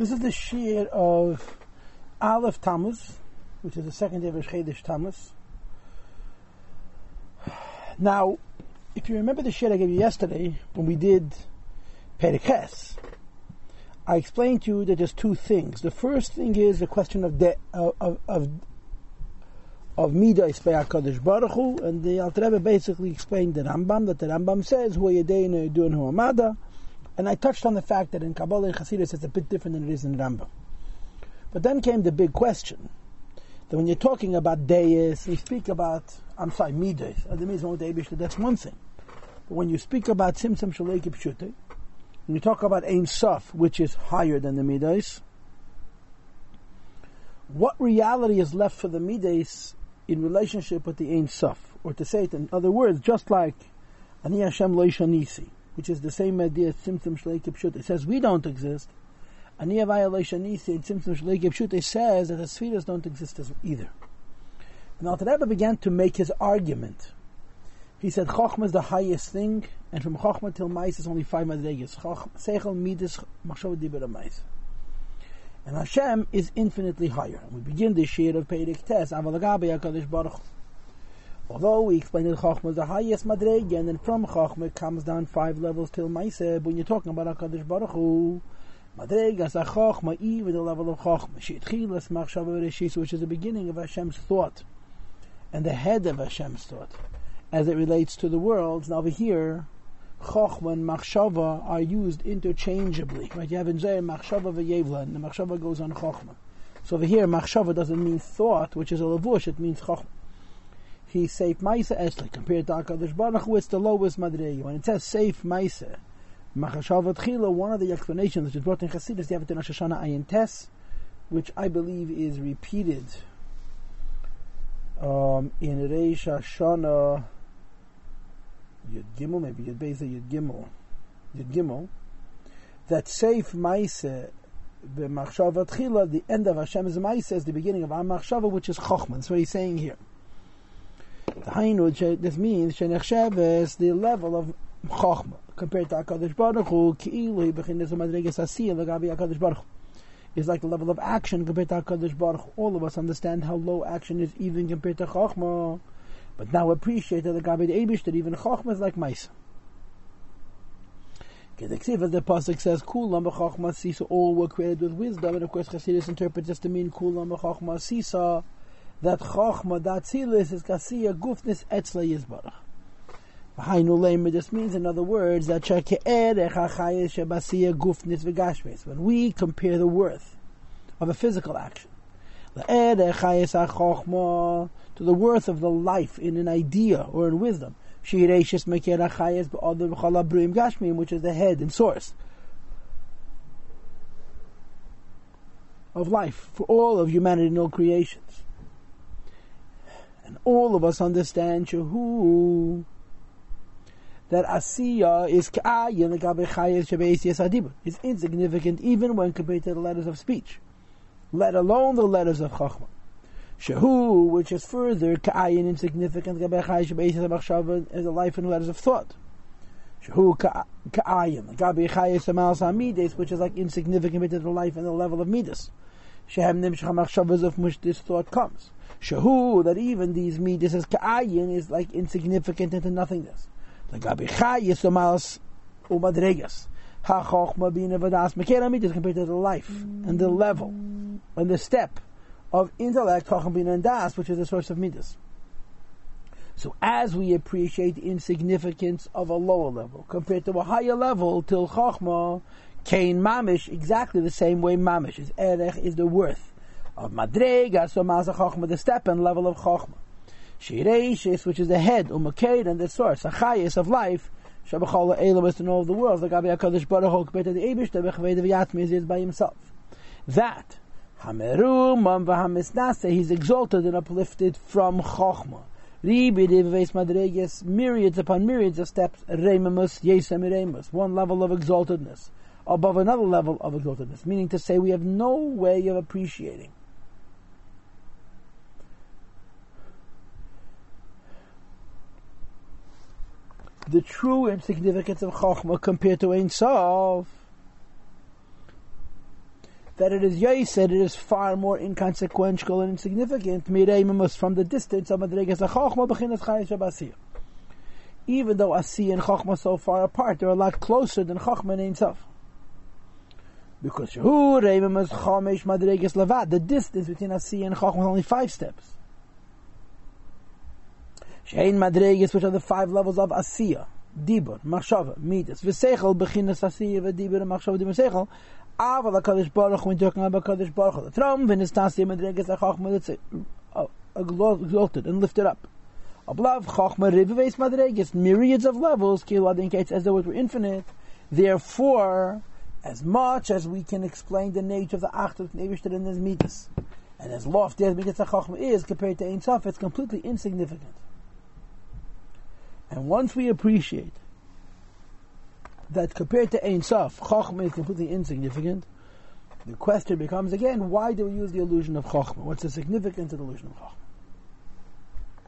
This is the shiur of Aleph Tammuz, which is the second day of Rosh Tammuz. Now, if you remember the shit I gave you yesterday when we did Perikes, I explained to you that there's two things. The first thing is the question of de, of of of Midas by Hakadosh Baruch Hu, and the Alter Rebbe basically explained the Rambam that the Rambam says Hu Yedeinu Yedun Hu Amada, and I touched on the fact that in Kabbalah and Hasidus it's a bit different than it is in Rambam. But then came the big question that when you're talking about Deis, you speak about I'm sorry Midas, that's one thing. But when you speak about Simsim Shaleki Pshute, when you talk about Ein Sof, which is higher than the Midas, what reality is left for the Midas in relationship with the Ein Sof? Or to say it in other words, just like Ani Hashem Lo Nisi, which is the same idea as Simsim Shleiki It says we don't exist. Ani Havaya Lo Nisi and Simsim Shleiki it says that the Sfiras don't exist either. And Alter Rebbe began to make his argument he said Chochmah is the highest thing, and from Chochmah till Mais is only five madregas. Seichel, Midas, Machshav, Dibur, Mais. And Hashem is infinitely higher. We begin this year of Peirik Tes, Avalagabe HaKadosh Baruch Although we explained that Chochmah is the highest madrega, and then from Chochmah it comes down five levels till Mais, when you're talking about HaKadosh Baruch Hu, Madrega is a Chochmah, even the level of Chochmah. Sheitchilas Machshav, which is the beginning of Hashem's thought, and the head of Hashem's thought as it relates to the worlds. Now over here, Chochma and Machshava are used interchangeably. Right? You have in Zayah Machshava v'Yevla, and the Machshava goes on Chochma. So over here, Machshava doesn't mean thought, which is a lavush, it means Chochma. He safe Maisa Esli, compared to HaKadosh Baruch Hu, it's the lowest Madrega. When it says safe Maisa, Machshava Tchila, one of the explanations which is brought in Chassidus, you have it Ayin which I believe is repeated um, in Rosh Hashanah Yud Gimel, maybe Yud Beis Yud Gimel, Yud Gimel, that Seif Maise b'machshava tchila, the end of Hashem's Maise is the beginning of our machshava, which is Chochman. That's what he's saying here. This means Shenechshev is the level of Chochma compared to Hakadosh Baruch Hu. Ki'ilu bechinas madregas asiyah lagabi Hakadosh Baruch Hu is like the level of action compared to Hakadosh Baruch Hu. All of us understand how low action is even compared to Chochma. But now appreciate that the Gabi the Abish that even Chochmah is like mice. The Ksiv, the Pasuk says, Kulam b'chochma sisa, all were created with wisdom, and of course Chassidus interprets this to mean Kulam b'chochma sisa, that Chochma, that Tzilis, is Kasiya Gufnis Etzla Yizbarach. This means, in other words, that Gufnis when we compare the worth of a physical action, to the worth of the life in an idea or in wisdom. Which is the head and source of life for all of humanity and all creations. And all of us understand Shahu that Asiya is is insignificant even when compared to the letters of speech, let alone the letters of Chachma. Shahu, which is further ka'ayin insignificant as a life and letters of thought. Shahu ka'ayin gabi chayis amal samides, which is like insignificant to the life and the level of midas. Shehem nimshach machshavas of which this thought comes. Shahu, that even these midas as ka'ayin is like insignificant into nothingness. The gabi chayis amal umadregas. Ha chochma bina midas compared to the life and the level and the step of intellect, Chacham and Das, which is the source of Midas. So as we appreciate the insignificance of a lower level compared to a higher level till Chachma, Kain Mamish, exactly the same way Mamish is Erech is the worth of Madrega, so Maza Chachma, the step and level of Chachma. Shireishis, which is the head, Umaked, and the source, Achayis of life, Shabachal Elam is to know of the world, like Abiyah Kadosh Baruch to the Abish, the Bechved Vyatmi is by himself. That He's exalted and uplifted from Chochma. Myriads upon myriads of steps, Rememus, one level of exaltedness, above another level of exaltedness. Meaning to say, we have no way of appreciating. The true insignificance of Chochma compared to Ein Sof that it is Yosef, it is far more inconsequential and insignificant, Mireimus from the distance of Madregas Chachma Bechinas Chayes Shabasiyah. Even though Asiyah and Chachma are so far apart, they're a lot closer than Chachma and Ein Sof. Because Shahu Reimus Chamesh Madregas Levat, the distance between Asiyah and Chachma is only five steps. Shein Madregas, which are the five levels of Asiyah, Dibur, Machshava, Midas, V'seichel, Bechinas Asiyah, V'dibur, Machshava, Dibur, Seichel, Aval HaKadosh Baruch, when talking about HaKadosh Baruch Hu, the throne, V'nis Tasiyah Madregas HaChachma, it's oh, exalted and lifted up. Ablav Chachma Rivives Madregas, myriads of levels, Kilo indicates as though it were infinite, therefore, as much as we can explain the nature of the Acht of Nebishter in this Midas, and as lofty as Midas HaChachma is compared to Ein Sof, it's completely insignificant. And once we appreciate that compared to Ein Sof, Chochmah is completely insignificant, the question becomes again, why do we use the illusion of Chochmah? What's the significance of the illusion of Chochmah?